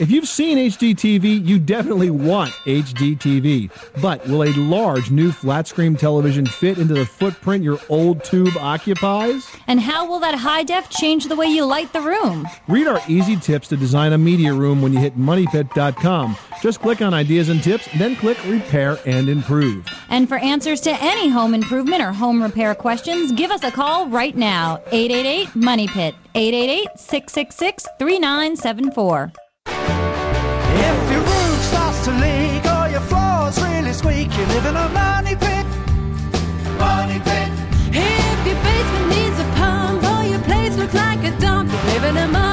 If you've seen HDTV, you definitely want HDTV. But will a large new flat screen television fit into the footprint your old tube occupies? And how will that high def change the way you light the room? Read our easy tips to design a media room when you hit moneypit.com. Just click on ideas and tips, then click repair and improve. And for answers to any home improvement or home repair questions, give us a call right now. 888 Money Pit. 888 666 3974. Squeak, you live in a money pit. Money pit. If your basement needs a pump or your place looks like a dump, you live in a money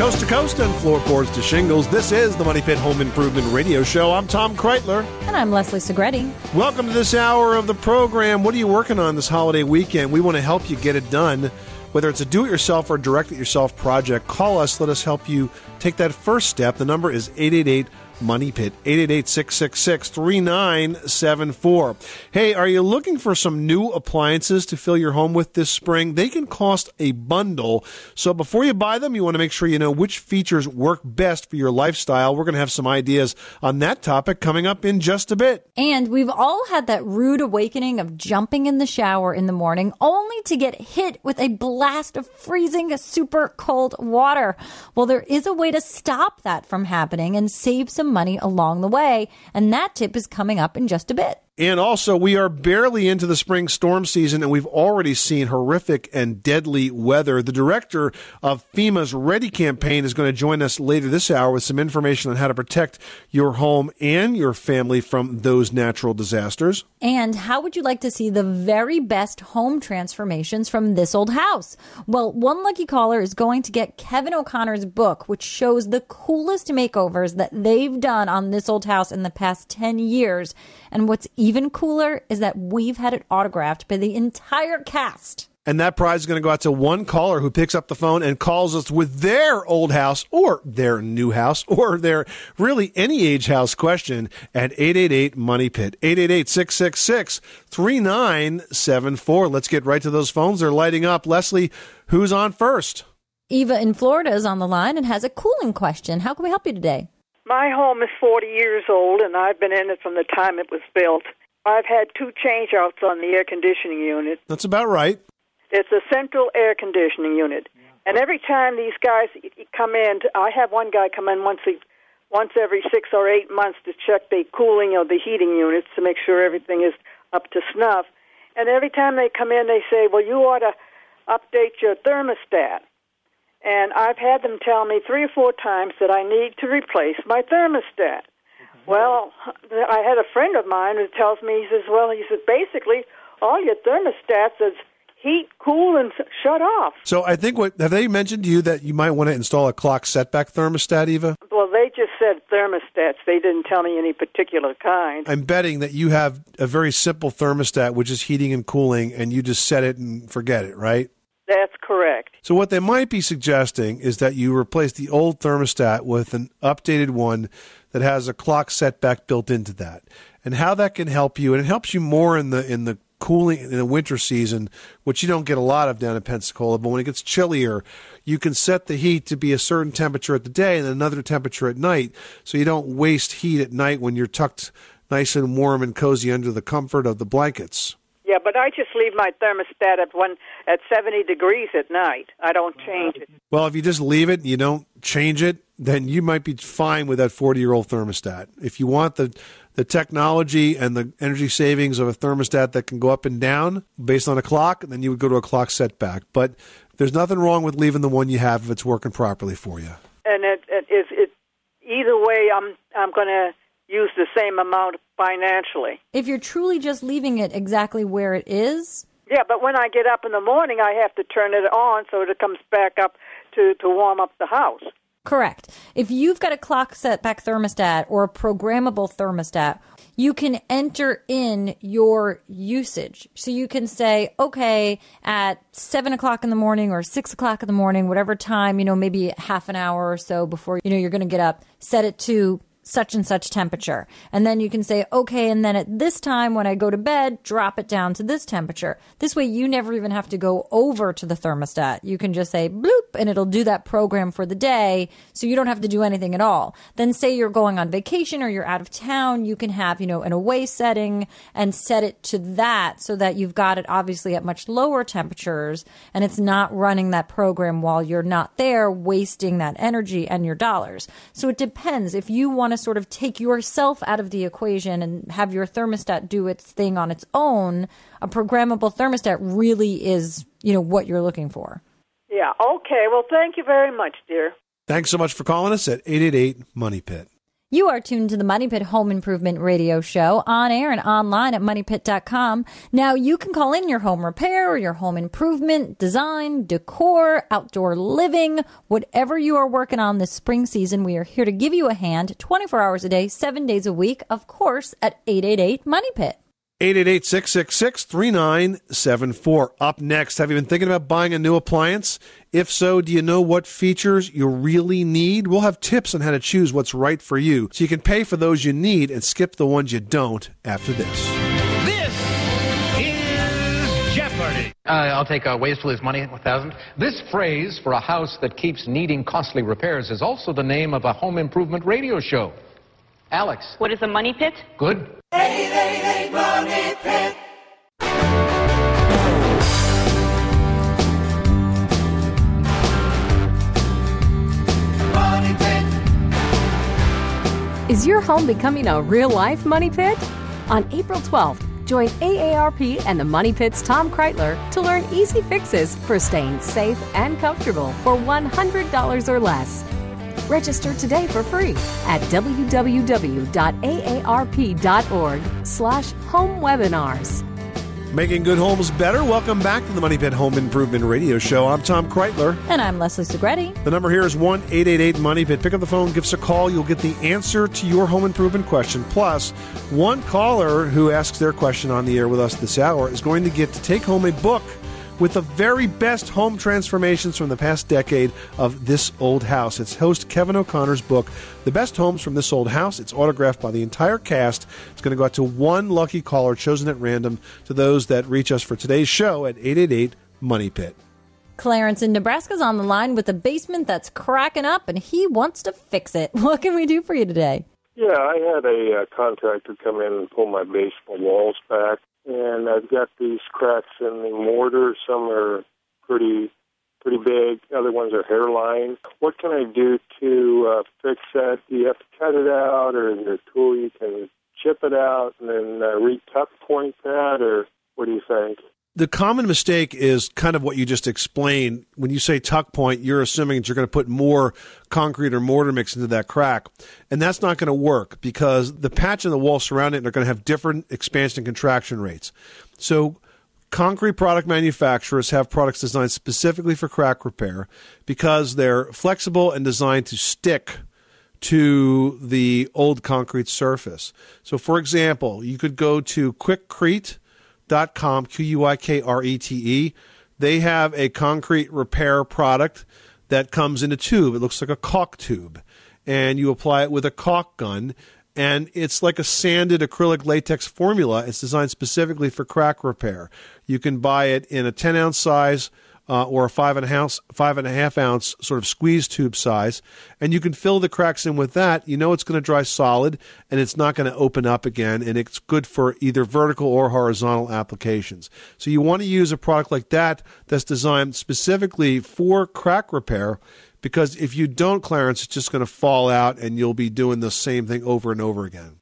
Coast to coast and floorboards to shingles. This is the Money Pit Home Improvement Radio Show. I'm Tom Kraeutler. And I'm Leslie Segrete. Welcome to this hour of the program. What are you working on this holiday weekend? We want to help you get it done. Whether it's a do it yourself or direct it yourself project, call us. Let us help you take that first step. The number is 888 Money Pit, 888 666 3974. Hey, are you looking for some new appliances to fill your home with this spring? They can cost a bundle. So before you buy them, you want to make sure you know which features work best for your lifestyle. We're going to have some ideas on that topic coming up in just a bit. And we've all had that rude awakening of jumping in the shower in the morning only to get hit with a blast of freezing super cold water. Well, there is a way to stop that from happening and save some money along the way. And that tip is coming up in just a bit. And also, we are barely into the spring storm season, and we've already seen horrific and deadly weather. The director of FEMA's Ready campaign is going to join us later this hour with some information on how to protect your home and your family from those natural disasters. And how would you like to see the very best home transformations from this old house? Well, one lucky caller is going to get Kevin O'Connor's book, which shows the coolest makeovers that they've done on this old house in the past 10 years. And what's even cooler is that we've had it autographed by the entire cast. And that prize is going to go out to one caller who picks up the phone and calls us with their old house or their new house or their really any age house question at 888 Money Pit. 888 666 3974. Let's get right to those phones. They're lighting up. Leslie, who's on first? Eva in Florida is on the line and has a cooling question. How can we help you today? My home is 40 years old, and I've been in it from the time it was built. I've had two changeouts on the air conditioning unit. That's about right. It's a central air conditioning unit, and every time these guys come in, I have one guy come in once a, once every six or eight months to check the cooling of the heating units to make sure everything is up to snuff. And every time they come in, they say, "Well, you ought to update your thermostat." And I've had them tell me three or four times that I need to replace my thermostat. Mm-hmm. Well, I had a friend of mine who tells me, he says, well, he says, basically, all your thermostats is heat, cool, and shut off. So I think what have they mentioned to you that you might want to install a clock setback thermostat, Eva? Well, they just said thermostats. They didn't tell me any particular kind. I'm betting that you have a very simple thermostat, which is heating and cooling, and you just set it and forget it, right? That's correct. So what they might be suggesting is that you replace the old thermostat with an updated one that has a clock setback built into that. And how that can help you, and it helps you more in the in the cooling in the winter season, which you don't get a lot of down in Pensacola, but when it gets chillier, you can set the heat to be a certain temperature at the day and another temperature at night, so you don't waste heat at night when you're tucked nice and warm and cozy under the comfort of the blankets. Yeah, but I just leave my thermostat at one at 70 degrees at night. I don't change it. Well, if you just leave it, you don't change it, then you might be fine with that 40-year-old thermostat. If you want the the technology and the energy savings of a thermostat that can go up and down based on a clock, then you would go to a clock setback. But there's nothing wrong with leaving the one you have if it's working properly for you. And it, it is it either way I'm I'm going to use the same amount financially. If you're truly just leaving it exactly where it is, Yeah, but when I get up in the morning, I have to turn it on so it comes back up to to warm up the house. Correct. If you've got a clock setback thermostat or a programmable thermostat, you can enter in your usage. So you can say, okay, at seven o'clock in the morning or six o'clock in the morning, whatever time, you know, maybe half an hour or so before, you know, you're going to get up, set it to such and such temperature. And then you can say, okay, and then at this time when I go to bed, drop it down to this temperature. This way you never even have to go over to the thermostat. You can just say bloop and it'll do that program for the day. So you don't have to do anything at all. Then say you're going on vacation or you're out of town, you can have, you know, an away setting and set it to that so that you've got it obviously at much lower temperatures and it's not running that program while you're not there, wasting that energy and your dollars. So it depends. If you want to sort of take yourself out of the equation and have your thermostat do its thing on its own, a programmable thermostat really is, you know, what you're looking for. Yeah. Okay. Well, thank you very much, dear. Thanks so much for calling us at 888 Money Pit. You are tuned to the Money Pit Home Improvement Radio Show on air and online at moneypit.com. Now you can call in your home repair or your home improvement, design, decor, outdoor living, whatever you are working on this spring season. We are here to give you a hand 24 hours a day, seven days a week, of course, at 888 Money Pit. 888 666 3974. Up next, have you been thinking about buying a new appliance? If so, do you know what features you really need? We'll have tips on how to choose what's right for you so you can pay for those you need and skip the ones you don't after this. This is Jeopardy! Uh, I'll take uh, wasteful is money, 1,000. This phrase for a house that keeps needing costly repairs is also the name of a home improvement radio show. Alex, What is a money pit? good? 888 Money Pit. Money Pit. Is your home becoming a real life money pit? On April 12th, join AARP and the Money Pit's Tom Kraeutler to learn easy fixes for staying safe and comfortable for $100 or less. Register today for free at www.aarp.org slash home webinars. Making good homes better. Welcome back to the Money Pit Home Improvement Radio Show. I'm Tom Kraeutler. And I'm Leslie Segrete. The number here is 1 888 Money Pit. Pick up the phone, give us a call. You'll get the answer to your home improvement question. Plus, one caller who asks their question on the air with us this hour is going to get to take home a book with the very best home transformations from the past decade of This Old House. It's host Kevin O'Connor's book, The Best Homes from This Old House. It's autographed by the entire cast. It's going to go out to one lucky caller chosen at random to those that reach us for today's show at 888 Money Pit. Clarence in Nebraska's on the line with a basement that's cracking up and he wants to fix it. What can we do for you today? Yeah, I had a uh, contractor come in and pull my basement walls back, and I've got these cracks in the mortar. Some are pretty pretty big. Other ones are hairline. What can I do to uh, fix that? Do you have to cut it out, or is there a tool you can chip it out and then uh, re-tuck point that, or what do you think? The common mistake is kind of what you just explained. When you say tuck point, you're assuming that you're going to put more concrete or mortar mix into that crack. And that's not going to work because the patch and the wall surrounding it are going to have different expansion and contraction rates. So concrete product manufacturers have products designed specifically for crack repair because they're flexible and designed to stick to the old concrete surface. So for example, you could go to quikrete.com, Q U I K R E T E. They have a concrete repair product that comes in a tube. It looks like a caulk tube. And you apply it with a caulk gun. And it's like a sanded acrylic latex formula. It's designed specifically for crack repair. You can buy it in a 10 ounce size uh, or a five and a half five and a half ounce sort of squeeze tube size, and you can fill the cracks in with that. You know it's going to dry solid, and it's not going to open up again, and it's good for either vertical or horizontal applications. So you want to use a product like that that's designed specifically for crack repair. Because if you don't, Clarence, it's just going to fall out, and you'll be doing the same thing over and over again.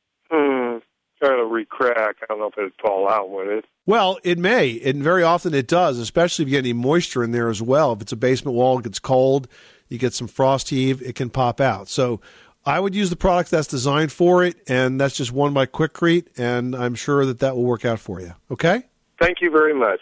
Trying to re-crack. I don't know if it'd fall out, with it? Well, it may, and very often it does, especially if you get any moisture in there as well. If it's a basement wall, it gets cold, you get some frost heave, it can pop out. So I would use the product that's designed for it, and that's just one by Quikrete, and I'm sure that that will work out for you. Okay? Thank you very much.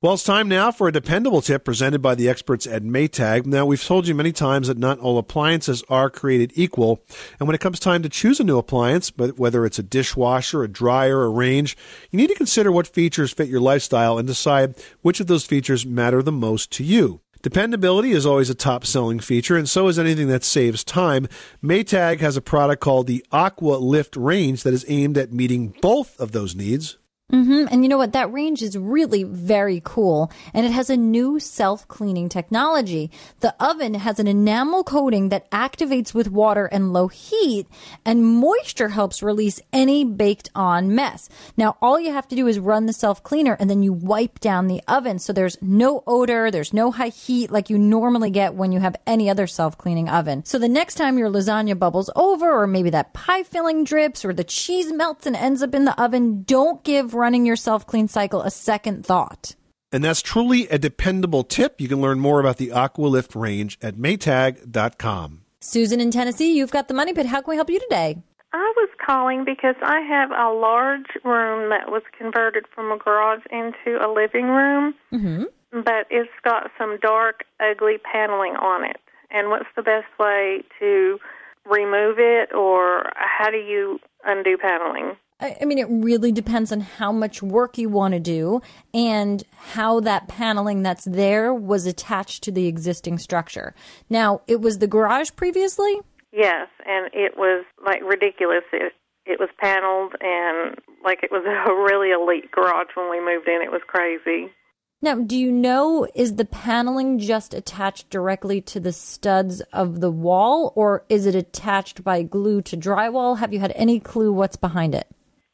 Well, it's time now for a dependable tip presented by the experts at Maytag. Now, we've told you many times that not all appliances are created equal. And when it comes time to choose a new appliance, whether it's a dishwasher, a dryer, a range, you need to consider what features fit your lifestyle and decide which of those features matter the most to you. Dependability is always a top selling feature, and so is anything that saves time. Maytag has a product called the Aqua Lift range that is aimed at meeting both of those needs. Hmm And you know what? That range is really very cool. And it has a new self cleaning technology. The oven has an enamel coating that activates with water and low heat, and moisture helps release any baked on mess. Now, all you have to do is run the self cleaner and then you wipe down the oven. So there's no odor, there's no high heat like you normally get when you have any other self cleaning oven. So the next time your lasagna bubbles over, or maybe that pie filling drips, or the cheese melts and ends up in the oven, don't give running your self clean cycle a second thought. And that's truly a dependable tip. You can learn more about the Aqua Lift range at maytag.com. Susan in Tennessee, you've got the money pit. How can we help you today? I was calling because I have a large room that was converted from a garage into a living room, Mm-hmm. but it's got some dark, ugly paneling on it. And what's the best way to remove it, or how do you undo paneling? I mean, it really depends on how much work you want to do and how that paneling that's there was attached to the existing structure. Now, it was the garage previously? Yes, and it was like ridiculous. It it was paneled and like it was a really elite garage when we moved in. It was crazy. Now, do you know is the paneling just attached directly to the studs of the wall or is it attached by glue to drywall? Have you had any clue what's behind it?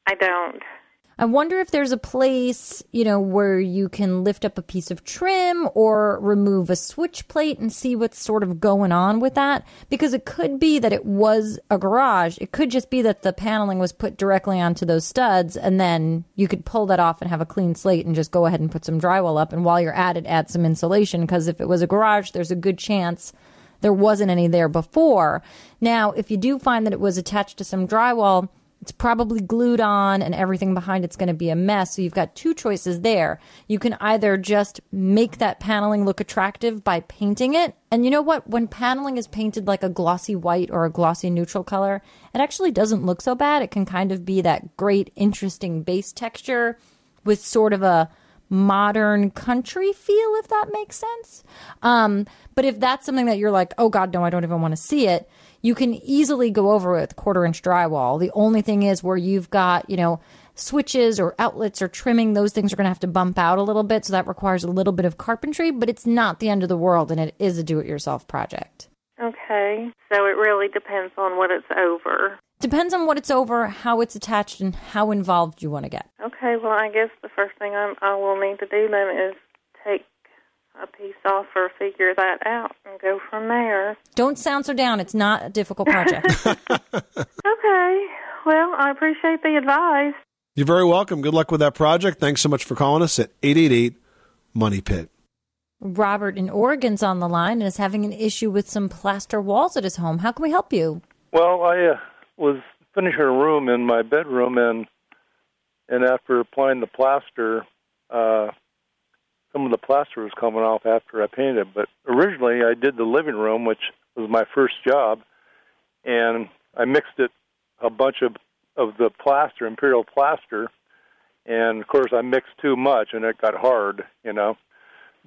I don't. I wonder if there's a place, you know, where you can lift up a piece of trim or remove a switch plate and see what's sort of going on with that. Because it could be that it was a garage. It could just be that the paneling was put directly onto those studs and then you could pull that off and have a clean slate and just go ahead and put some drywall up. And while you're at it, add some insulation. Because if it was a garage, there's a good chance there wasn't any there before. Now, if you do find that it was attached to some drywall, it's probably glued on and everything behind it's going to be a mess. So you've got two choices there. You can either just make that paneling look attractive by painting it. And you know what? When paneling is painted like a glossy white or a glossy neutral color, it actually doesn't look so bad. It can kind of be that great, interesting base texture with sort of a modern country feel, if that makes sense. Um, but if that's something that you're like, oh God, no, I don't even want to see it, you can easily go over with quarter inch drywall. The only thing is where you've got, you know, switches or outlets or trimming, those things are going to have to bump out a little bit. So that requires a little bit of carpentry, but it's not the end of the world and it is a do it yourself project. Okay. So it really depends on what it's over. Depends on what it's over, how it's attached, and how involved you want to get. Okay, well, I guess the first thing I'm, I will need to do then is take a piece off or figure that out and go from there. Don't sound so down. It's not a difficult project. Okay. Well, I appreciate the advice. You're very welcome. Good luck with that project. Thanks so much for calling us at 888 Money Pit. Robert in Oregon's on the line and is having an issue with some plaster walls at his home. How can we help you? Well, I uh, was finishing a room in my bedroom, and and after applying the plaster, uh, some of the plaster was coming off after I painted. It. But originally, I did the living room, which was my first job, and I mixed it a bunch of of the plaster, imperial plaster, and of course, I mixed too much, and it got hard, you know.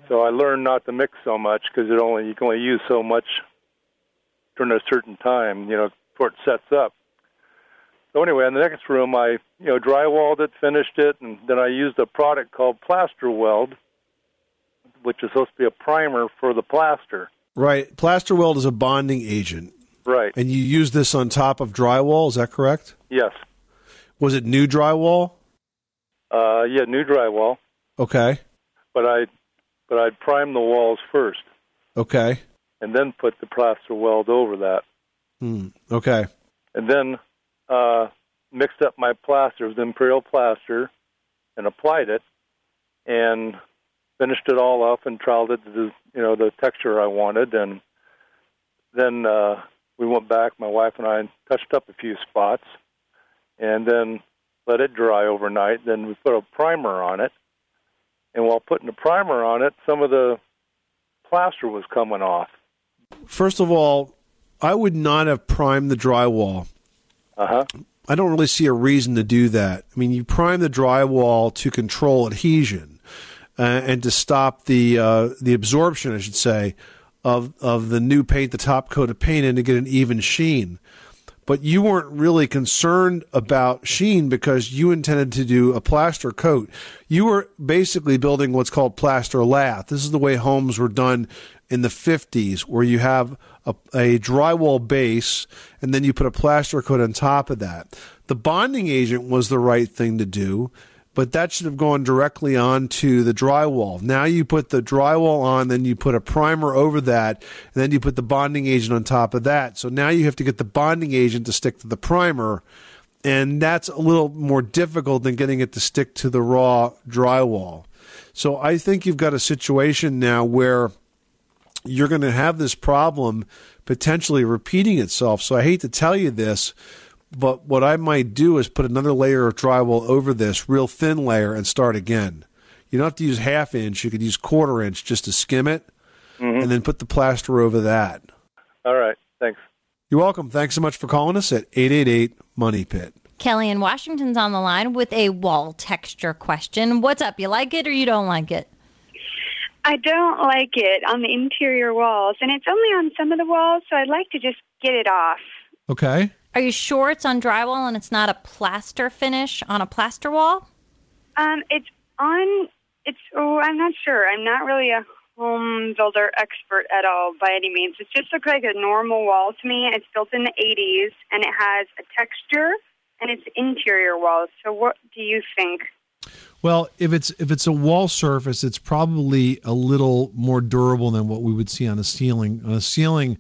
So I learned not to mix so much because it only you can only use so much during a certain time, you know, before it sets up. So anyway, in the next room, I you know drywalled it, finished it, and then I used a product called Plaster Weld, which is supposed to be a primer for the plaster. Right. Plaster weld is a bonding agent. Right. And you use this on top of drywall, is that correct? Yes. Was it new drywall? Uh, yeah, new drywall, Okay. but I but I'd prime the walls first, Okay. and then put the plaster weld over that, Hmm. Okay. and then uh, mixed up my plaster with imperial plaster, and applied it, and finished it all up and troweled it to the you know the texture I wanted, and then uh, we went back, my wife and I, touched up a few spots, and then let it dry overnight. Then we put a primer on it, and while putting the primer on it, some of the plaster was coming off. First of all, I would not have primed the drywall. Uh huh. I don't really see a reason to do that. I mean, you prime the drywall to control adhesion. Uh, and to stop the uh, the absorption, I should say, of of the new paint, the top coat of paint, and to get an even sheen. But you weren't really concerned about sheen because you intended to do a plaster coat. You were basically building what's called plaster lath. This is the way homes were done in the 50s, where you have a, a drywall base and then you put a plaster coat on top of that. The bonding agent was the right thing to do, but that should have gone directly onto the drywall. Now you put the drywall on, then you put a primer over that, and then you put the bonding agent on top of that. So now you have to get the bonding agent to stick to the primer, and that's a little more difficult than getting it to stick to the raw drywall. So I think you've got a situation now where you're going to have this problem potentially repeating itself. So I hate to tell you this, but what I might do is put another layer of drywall over this, real thin layer, and start again. You don't have to use half inch. You could use quarter inch just to skim it, Mhm. and then put the plaster over that. All right. Thanks. You're welcome. Thanks so much for calling us at 888 Money Pit. Kelly in Washington's on the line with a wall texture question. What's up? You like it or you don't like it? I don't like it on the interior walls, and it's only on some of the walls, so I'd like to just get it off. Okay. Are you sure it's on drywall and it's not a plaster finish on a plaster wall? Um, it's on. It's. Oh, I'm not sure. I'm not really a home builder expert at all by any means. It just looks like a normal wall to me. It's built in the 80s, and it has a texture, and it's interior walls. So, what do you think? Well, if it's if it's a wall surface, it's probably a little more durable than what we would see on a ceiling. On a ceiling,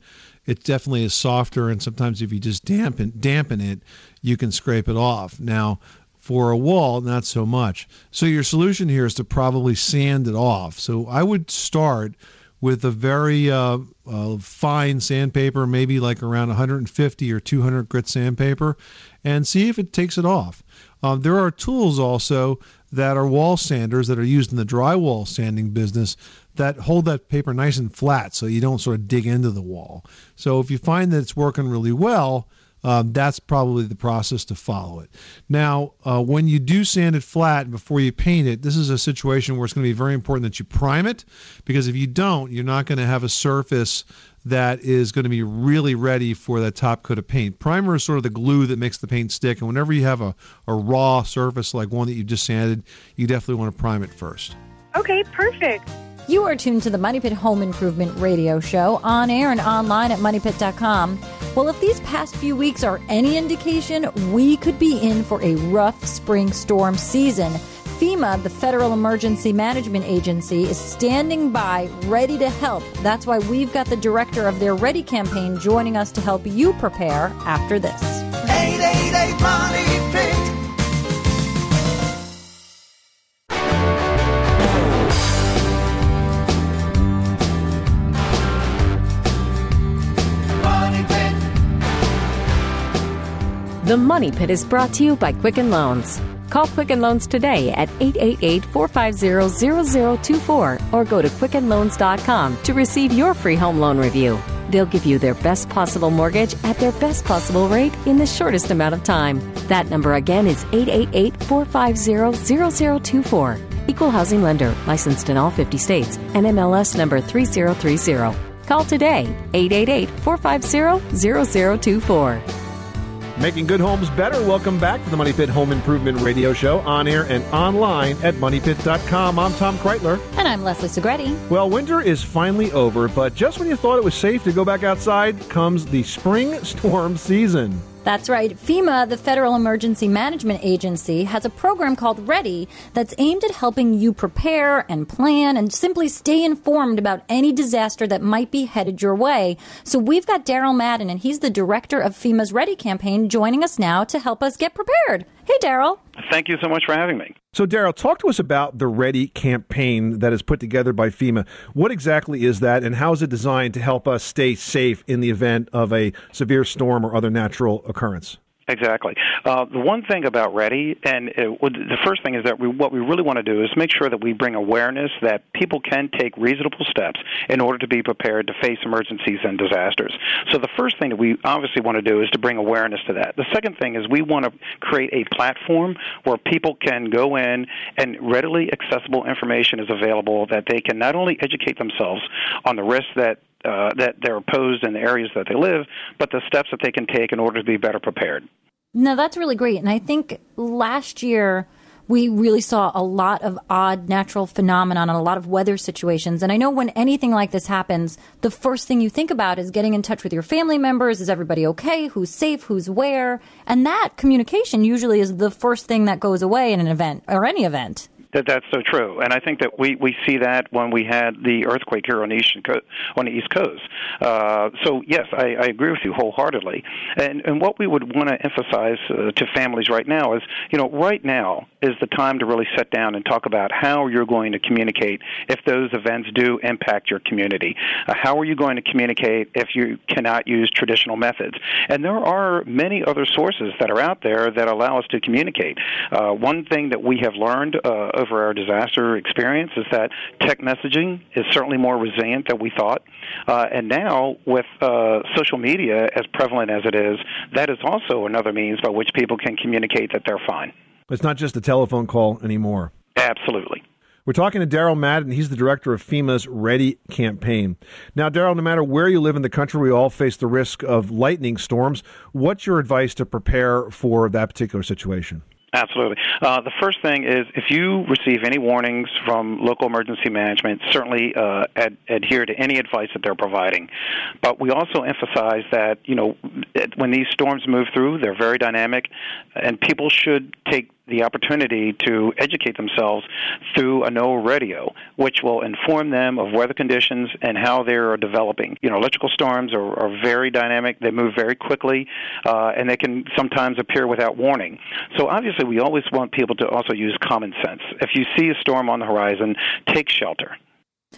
it definitely is softer, and sometimes if you just dampen dampen it, you can scrape it off. Now, for a wall, not so much. So your solution here is to probably sand it off. So I would start with a very uh, uh, fine sandpaper, maybe like around 150 or 200 grit sandpaper, and see if it takes it off. Um, there are tools also that are wall sanders that are used in the drywall sanding business that hold that paper nice and flat so you don't sort of dig into the wall. So if you find that it's working really well, um, that's probably the process to follow it. Now, uh, when you do sand it flat before you paint it, this is a situation where it's going to be very important that you prime it because if you don't, you're not going to have a surface that is going to be really ready for that top coat of paint. Primer is sort of the glue that makes the paint stick, and whenever you have a, a raw surface like one that you just sanded, you definitely want to prime it first. Okay, perfect. You are tuned to the Money Pit Home Improvement Radio Show on air and online at moneypit.com. Well, if these past few weeks are any indication, we could be in for a rough spring storm season. FEMA, the Federal Emergency Management Agency, is standing by ready to help. That's why we've got the director of their Ready campaign joining us to help you prepare after this. 888 Money Pit. Money Pit. The Money Pit is brought to you by Quicken Loans. Call Quicken Loans today at 888-450-0024 or go to quickenloans.com to receive your free home loan review. They'll give you their best possible mortgage at their best possible rate in the shortest amount of time. That number again is 888-450-0024. Equal housing lender, licensed in all 50 states, and MLS number 3030. Call today 888-450-0024. Making good homes better. Welcome back to the Money Pit Home Improvement Radio Show on air and online at moneypit.com. I'm Tom Kraeutler. And I'm Leslie Segrete. Well, winter is finally over, but just when you thought it was safe to go back outside comes the spring storm season. That's right. FEMA, the Federal Emergency Management Agency, has a program called Ready that's aimed at helping you prepare and plan and simply stay informed about any disaster that might be headed your way. So we've got Daryl Madden, and he's the director of FEMA's Ready campaign, joining us now to help us get prepared. Hey, Daryl. Thank you so much for having me. So, Daryl, talk to us about the Ready campaign that is put together by FEMA. What exactly is that, and how is it designed to help us stay safe in the event of a severe storm or other natural occurrence? Exactly. Uh, the one thing about Ready, and it, the first thing is that we, what we really want to do is make sure that we bring awareness that people can take reasonable steps in order to be prepared to face emergencies and disasters. So the first thing that we obviously want to do is to bring awareness to that. The second thing is we want to create a platform where people can go in and readily accessible information is available that they can not only educate themselves on the risks that uh, that they're posed in the areas that they live, but the steps that they can take in order to be better prepared. No, that's really great. And I think last year we really saw a lot of odd natural phenomenon and a lot of weather situations. And I know when anything like this happens, the first thing you think about is getting in touch with your family members. Is everybody okay? Who's safe? Who's where? And that communication usually is the first thing that goes away in an event or any event. That that's so true, and I think that we, we see that when we had the earthquake here on the east Co- on the East Coast. Uh, so yes, I, I agree with you wholeheartedly. And and what we would want to emphasize uh, to families right now is, you know, right now is the time to really sit down and talk about how you're going to communicate if those events do impact your community. Uh, how are you going to communicate if you cannot use traditional methods? And there are many other sources that are out there that allow us to communicate. Uh, one thing that we have learned uh, over our disaster experience is that tech messaging is certainly more resilient than we thought. Uh, and now, with uh, social media as prevalent as it is, that is also another means by which people can communicate that they're fine. It's not just a telephone call anymore. Absolutely. We're talking to Daryl Madden. He's the director of FEMA's Ready campaign. Now, Daryl, no matter where you live in the country, we all face the risk of lightning storms. What's your advice to prepare for that particular situation? Absolutely. Uh, the first thing is if you receive any warnings from local emergency management, certainly uh, ad- adhere to any advice that they're providing. But we also emphasize that, you know, when these storms move through, they're very dynamic, and people should take the opportunity to educate themselves through a NOAA radio, which will inform them of weather conditions and how they are developing. You know, electrical storms are, are very dynamic; they move very quickly, uh, and they can sometimes appear without warning. So, obviously, we always want people to also use common sense. If you see a storm on the horizon, take shelter.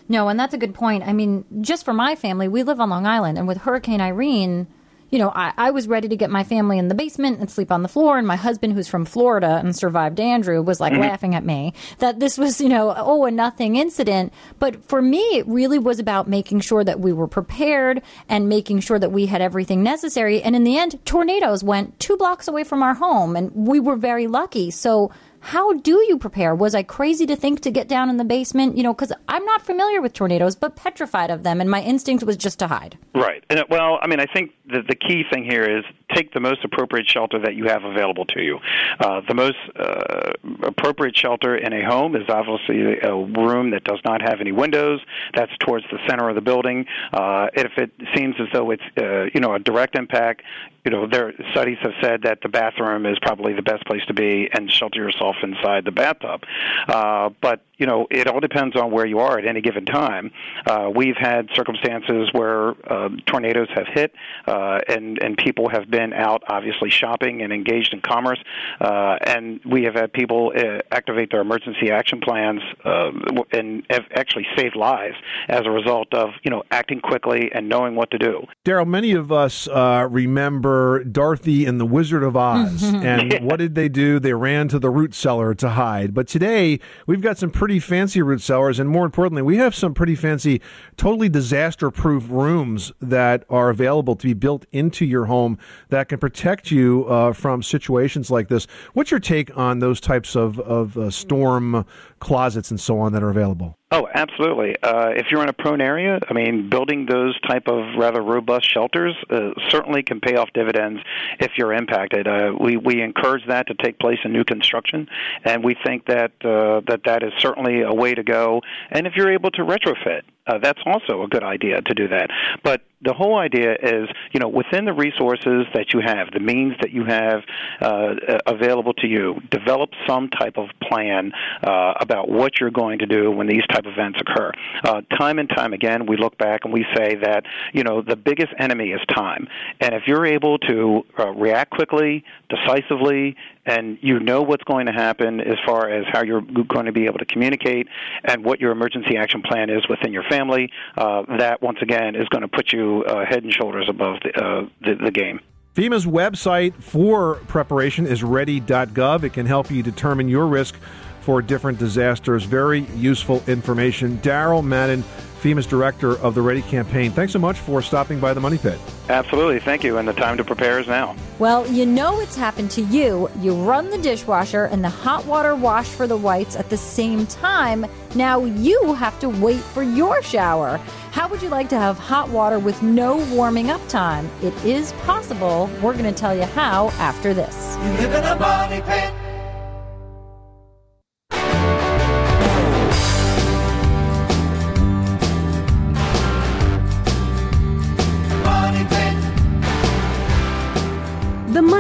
No, and that's a good point. I mean, just for my family, we live on Long Island, and with Hurricane Irene you know, I, I was ready to get my family in the basement and sleep on the floor. And my husband, who's from Florida and survived Andrew, was like mm-hmm. laughing at me that this was, you know, oh, a nothing incident. But for me, it really was about making sure that we were prepared and making sure that we had everything necessary. And in the end, tornadoes went two blocks away from our home, and we were very lucky. So, how do you prepare? Was I crazy to think to get down in the basement? You know, because I'm not familiar with tornadoes, but petrified of them, and my instinct was just to hide. Right. And, well, I mean, I think the, the key thing here is take the most appropriate shelter that you have available to you. Uh, the most uh, appropriate shelter in a home is obviously a room that does not have any windows. That's towards the center of the building. Uh, if it seems as though it's uh, you know a direct impact, you know, there studies have said that the bathroom is probably the best place to be and shelter yourself inside the bathtub. Uh, but you know, it all depends on where you are at any given time. Uh, we've had circumstances where uh, tornadoes have hit, uh, and and people have been out obviously shopping and engaged in commerce, uh, and we have had people uh, activate their emergency action plans uh, and have actually saved lives as a result of you know acting quickly and knowing what to do. Daryl, many of us uh, remember Dorothy and the Wizard of Oz, and what did they do? They ran to the root cellar to hide. But today we've got some pretty fancy root cellars, and more importantly, we have some pretty fancy, totally disaster proof rooms that are available to be built into your home that can protect you uh, from situations like this. What's your take on those types of, of uh, storm closets and so on that are available? Oh, absolutely. Uh, if you're in a prone area, I mean, building those type of rather robust shelters uh, certainly can pay off dividends if you're impacted. Uh, we we encourage that to take place in new construction, and we think that uh, that that is certainly a way to go. And if you're able to retrofit, uh, that's also a good idea to do that. But the whole idea is, you know, within the resources that you have, the means that you have uh, available to you, develop some type of plan uh, about what you're going to do when these type of events occur. Uh, time and time again, we look back and we say that, you know, the biggest enemy is time. And if you're able to uh, react quickly, decisively, and you know what's going to happen as far as how you're going to be able to communicate and what your emergency action plan is within your family, uh, that once again is going to put you uh, head and shoulders above the, uh, the, the game. FEMA's website for preparation is ready.gov. It can help you determine your risk for different disasters. Very useful information. Daryl Madden, FEMA's director of the Ready campaign. Thanks so much for stopping by the Money Pit. Absolutely. Thank you. And the time to prepare is now. Well, you know what's happened to you. You run the dishwasher and the hot water wash for the whites at the same time. Now you have to wait for your shower. How would you like to have hot water with no warming up time? It is possible. We're going to tell you how after this.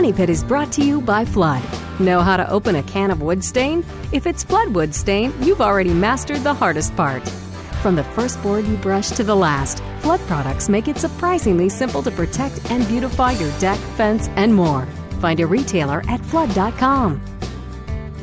Money Pit is brought to you by Flood. Know how to open a can of wood stain? If it's Flood wood stain, you've already mastered the hardest part. From the first board you brush to the last, Flood products make it surprisingly simple to protect and beautify your deck, fence, and more. Find a retailer at flood.com.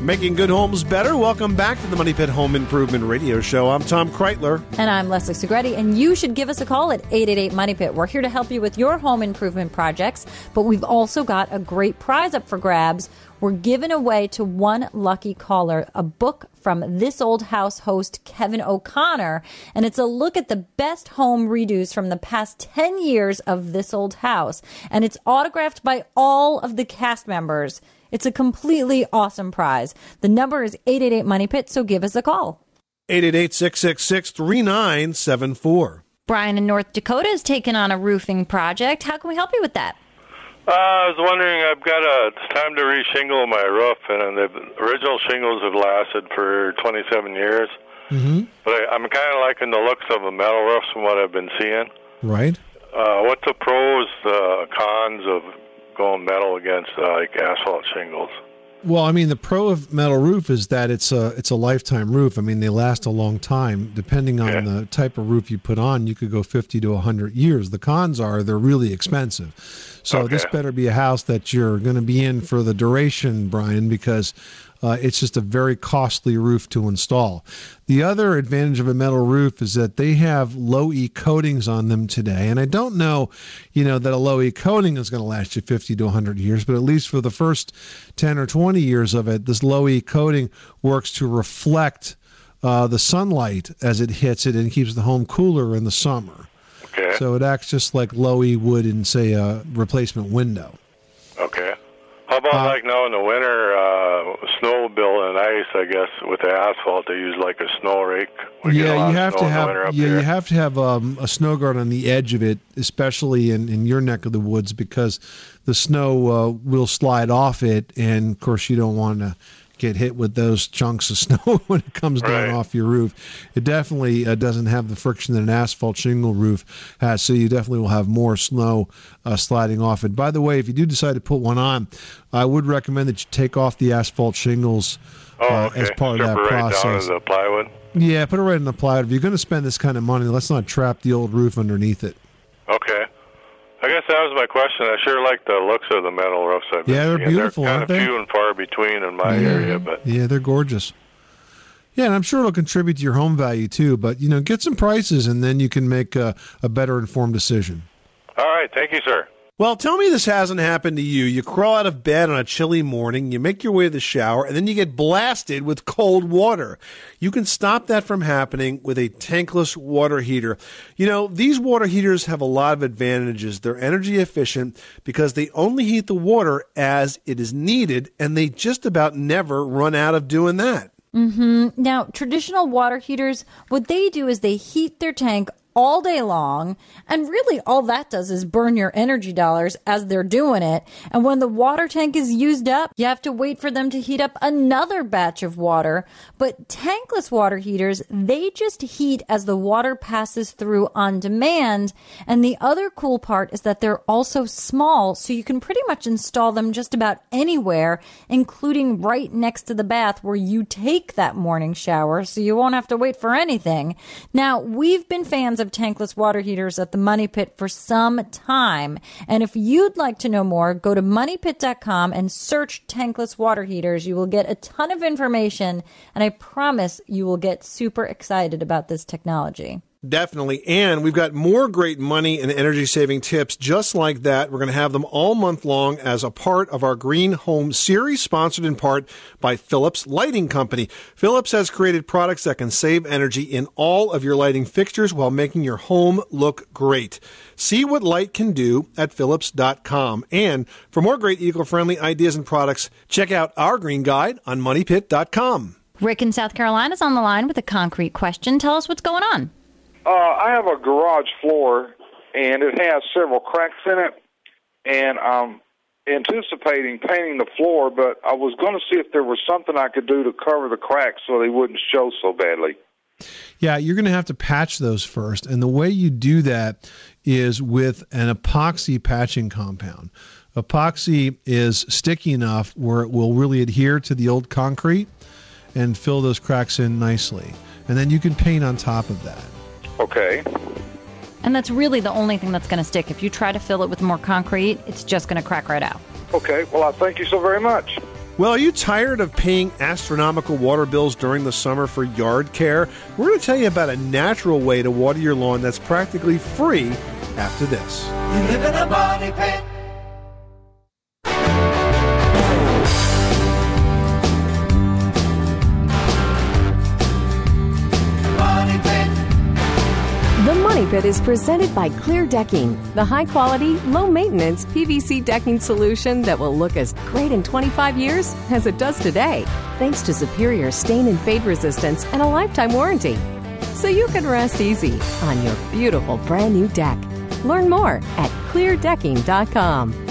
Making good homes better. Welcome back to the Money Pit Home Improvement Radio Show. I'm Tom Kraeutler. And I'm Leslie Segrete, and you should give us a call at 888 Money Pit. We're here to help you with your home improvement projects, but we've also got a great prize up for grabs. We're giving away to one lucky caller a book from This Old House host Kevin O'Connor, and it's a look at the best home redos from the past 10 years of This Old House, and it's autographed by all of the cast members. It's a completely awesome prize. The number is 888 Money Pit, so give us a call. 888 666 3974. Brian in North Dakota is taking on a roofing project. How can we help you with that? Uh, I was wondering, I've got a it's time to reshingle my roof, and the original shingles have lasted for 27 years. Mm-hmm. But I, I'm kind of liking the looks of the metal roofs from what I've been seeing. Right. Uh, what's the pros, uh, cons of going metal against uh, like asphalt shingles? Well, I mean, the pro of metal roof is that it's a it's a lifetime roof. I mean, they last a long time. Depending on the type of roof you put on, you could go fifty to hundred years. The cons are they're really expensive. So this better be a house that you're going to be in for the duration, Brian, because uh, it's just a very costly roof to install. The other advantage of a metal roof is that they have low E coatings on them today. And I don't know, you know, that a low E coating is going to last you 50 to 100 years, but at least for the first 10 or 20 years of it, this low E coating works to reflect uh, the sunlight as it hits it and keeps the home cooler in the summer. Okay. So it acts just like low E would in, say, a replacement window. Okay. How about Uh, like now in the winter, uh, snow bill and ice? I guess with the asphalt, they use like a snow rake. We get a lot yeah, you have to have yeah, here. you have to have um, a snow guard on the edge of it, especially in, in your neck of the woods, because the snow uh, will slide off it, and of course you don't want to get hit with those chunks of snow when it comes down off your roof. It definitely uh, doesn't have the friction that an asphalt shingle roof has, so you definitely will have more snow uh, sliding off it. By the way, if you do decide to put one on, I would recommend that you take off the asphalt shingles oh, uh, okay. as part Strip of that right process. down the plywood. Yeah, put it right in the plywood. If you're going to spend this kind of money, let's not trap the old roof underneath it. Okay. I guess that was my question. I sure like the looks of the metal roofs. I've Yeah, they're seeing. beautiful, They're aren't kind of they? few and far between in my area, but Yeah, they're gorgeous. Yeah, and I'm sure it'll contribute to your home value too. But you know, get some prices, and then you can make a, a better informed decision. all right. Thank you, sir. Well, tell me this hasn't happened to you. You crawl out of bed on a chilly morning, you make your way to the shower, and then you get blasted with cold water. You can stop that from happening with a tankless water heater. You know, these water heaters have a lot of advantages. They're energy efficient because they only heat the water as it is needed, and they just about never run out of doing that. Mm-hmm. Now, traditional water heaters, what they do is they heat their tank all day long, and really all that does is burn your energy dollars as they're doing it. And when the water tank is used up, you have to wait for them to heat up another batch of water. But tankless water heaters, they just heat as the water passes through on demand. And the other cool part is that they're also small, so you can pretty much install them just about anywhere, including right next to the bath where you take that morning shower, so you won't have to wait for anything. Now, we've been fans of tankless water heaters at the Money Pit for some time, and if you'd like to know more, go to moneypit.com and search tankless water heaters. You will get a ton of information, and I promise you will get super excited about this technology. Definitely. And we've got more great money and energy saving tips just like that. We're going to have them all month long as a part of our Green Home series, sponsored in part by Philips Lighting Company. Philips has created products that can save energy in all of your lighting fixtures while making your home look great. See what light can do at Philips.com. And for more great eco friendly ideas and products, check out our green guide on MoneyPit.com. Rick in South Carolina is on the line with a concrete question. Tell us what's going on. Uh, I have a garage floor, and it has several cracks in it, and I'm anticipating painting the floor, but I was going to see if there was something I could do to cover the cracks so they wouldn't show so badly. Yeah, you're going to have to patch those first. And the way you do that is with an epoxy patching compound. Epoxy is sticky enough where it will really adhere to the old concrete and fill those cracks in nicely. And then you can paint on top of that. Okay. And that's really the only thing that's going to stick. If you try to fill it with more concrete, it's just going to crack right out. Okay. Well, I thank you so very much. Well, are you tired of paying astronomical water bills during the summer for yard care? We're going to tell you about a natural way to water your lawn that's practically free after this. The is presented by Clear Decking, the high quality, low maintenance PVC decking solution that will look as great in 25 years as it does today, thanks to superior stain and fade resistance and a lifetime warranty. So you can rest easy on your beautiful brand new deck. Learn more at cleardecking.com.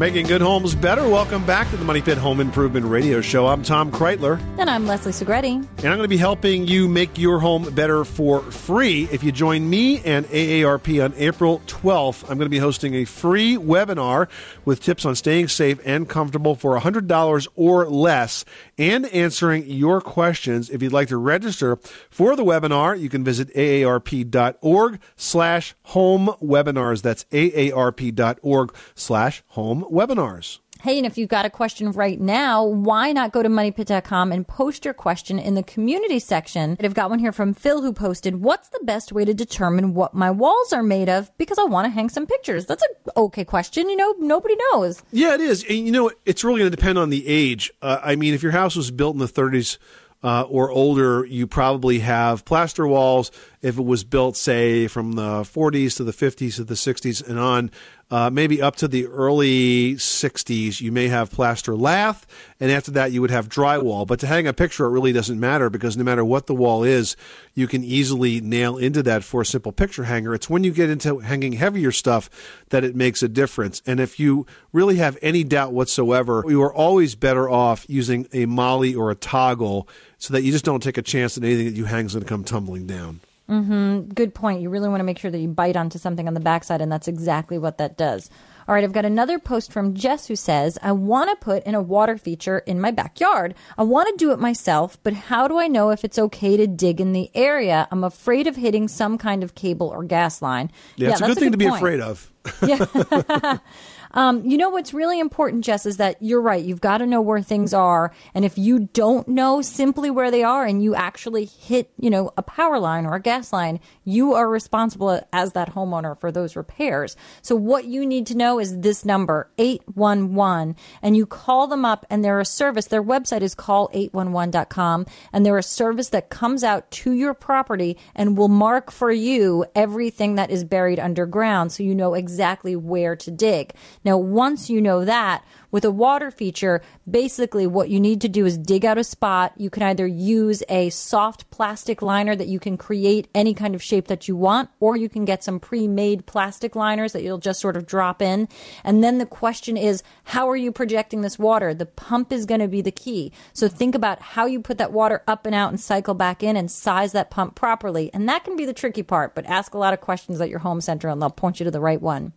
Making good homes better. Welcome back to the Money Pit Home Improvement Radio Show. I'm Tom Kraeutler. And I'm Leslie Segrete. And I'm going to be helping you make your home better for free. If you join me and AARP on April 12th, I'm going to be hosting a free webinar with tips on staying safe and comfortable for $100 or less and answering your questions. If you'd like to register for the webinar, you can visit aarp.org slash home webinars. That's aarp.org slash home webinars. Hey, and if you've got a question right now, why not go to moneypit.com and post your question in the community section? I've got one here from Phil who posted, What's the best way to determine what my walls are made of? Because I want to hang some pictures. That's an okay question. You know, nobody knows. Yeah, it is. And you know, it's really going to depend on the age. Uh, I mean, if your house was built in the 30s uh, or older, you probably have plaster walls. If it was built, say, from the 40s to the 50s to the 60s and on, uh, maybe up to the early 60s, you may have plaster lath, and after that, you would have drywall. But to hang a picture, it really doesn't matter because no matter what the wall is, you can easily nail into that for a simple picture hanger. It's when you get into hanging heavier stuff that it makes a difference. And if you really have any doubt whatsoever, you are always better off using a molly or a toggle so that you just don't take a chance that anything that you hang is going to come tumbling down. Mm-hmm. Good point. You really want to make sure that you bite onto something on the backside, and that's exactly what that does. All right, I've got another post from Jess who says, I want to put in a water feature in my backyard. I want to do it myself, but how do I know if it's okay to dig in the area? I'm afraid of hitting some kind of cable or gas line. Yeah, it's a good thing to be point. afraid of. Yeah. um, you know what's really important, Jess, is that you're right. You've got to know where things are, and if you don't know simply where they are, and you actually hit, you know, a power line or a gas line, you are responsible as that homeowner for those repairs. So what you need to know is this number eight one one, and you call them up, and they're a service. Their website is call811.com, and they're a service that comes out to your property and will mark for you everything that is buried underground, so you know exactly where to dig. Now, once you know that, with a water feature, basically what you need to do is dig out a spot. You can either use a soft plastic liner that you can create any kind of shape that you want, or you can get some pre-made plastic liners that you'll just sort of drop in. And then the question is, how are you projecting this water? The pump is going to be the key. So think about how you put that water up and out and cycle back in and size that pump properly. And that can be the tricky part, but ask a lot of questions at your home center and they'll point you to the right one.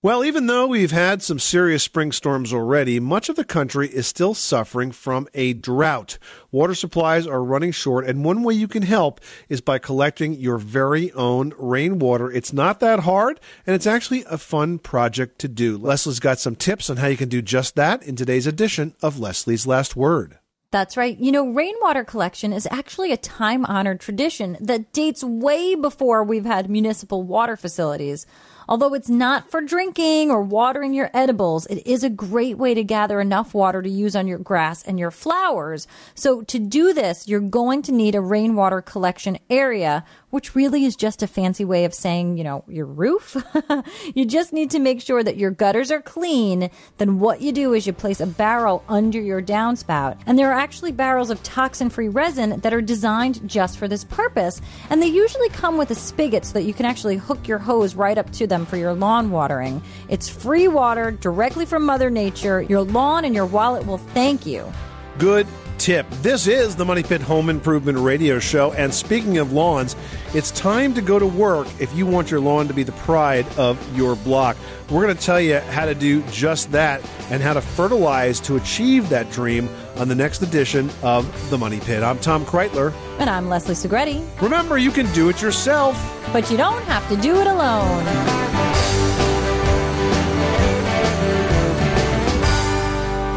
Well, even though we've had some serious spring storms already, much of the country is still suffering from a drought. Water supplies are running short, and one way you can help is by collecting your very own rainwater. It's not that hard, and it's actually a fun project to do. Leslie's got some tips on how you can do just that in today's edition of Leslie's Last Word. That's right. You know, rainwater collection is actually a time honored tradition that dates way before we've had municipal water facilities. Although it's not for drinking or watering your edibles, it is a great way to gather enough water to use on your grass and your flowers. So to do this, you're going to need a rainwater collection area, which really is just a fancy way of saying, you know, your roof. you just need to make sure that your gutters are clean. Then what you do is you place a barrel under your downspout. And there are actually barrels of toxin free resin that are designed just for this purpose. And they usually come with a spigot so that you can actually hook your hose right up to them for your lawn watering. It's free water directly from Mother Nature. Your lawn and your wallet will thank you. Good tip. This is the Money Pit Home Improvement Radio Show. And speaking of lawns, it's time to go to work if you want your lawn to be the pride of your block. We're going to tell you how to do just that and how to fertilize to achieve that dream on the next edition of The Money Pit. I'm Tom Kraeutler. And I'm Leslie Segrete. Remember, you can do it yourself, but you don't have to do it alone.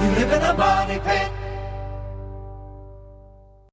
You live in a money pit.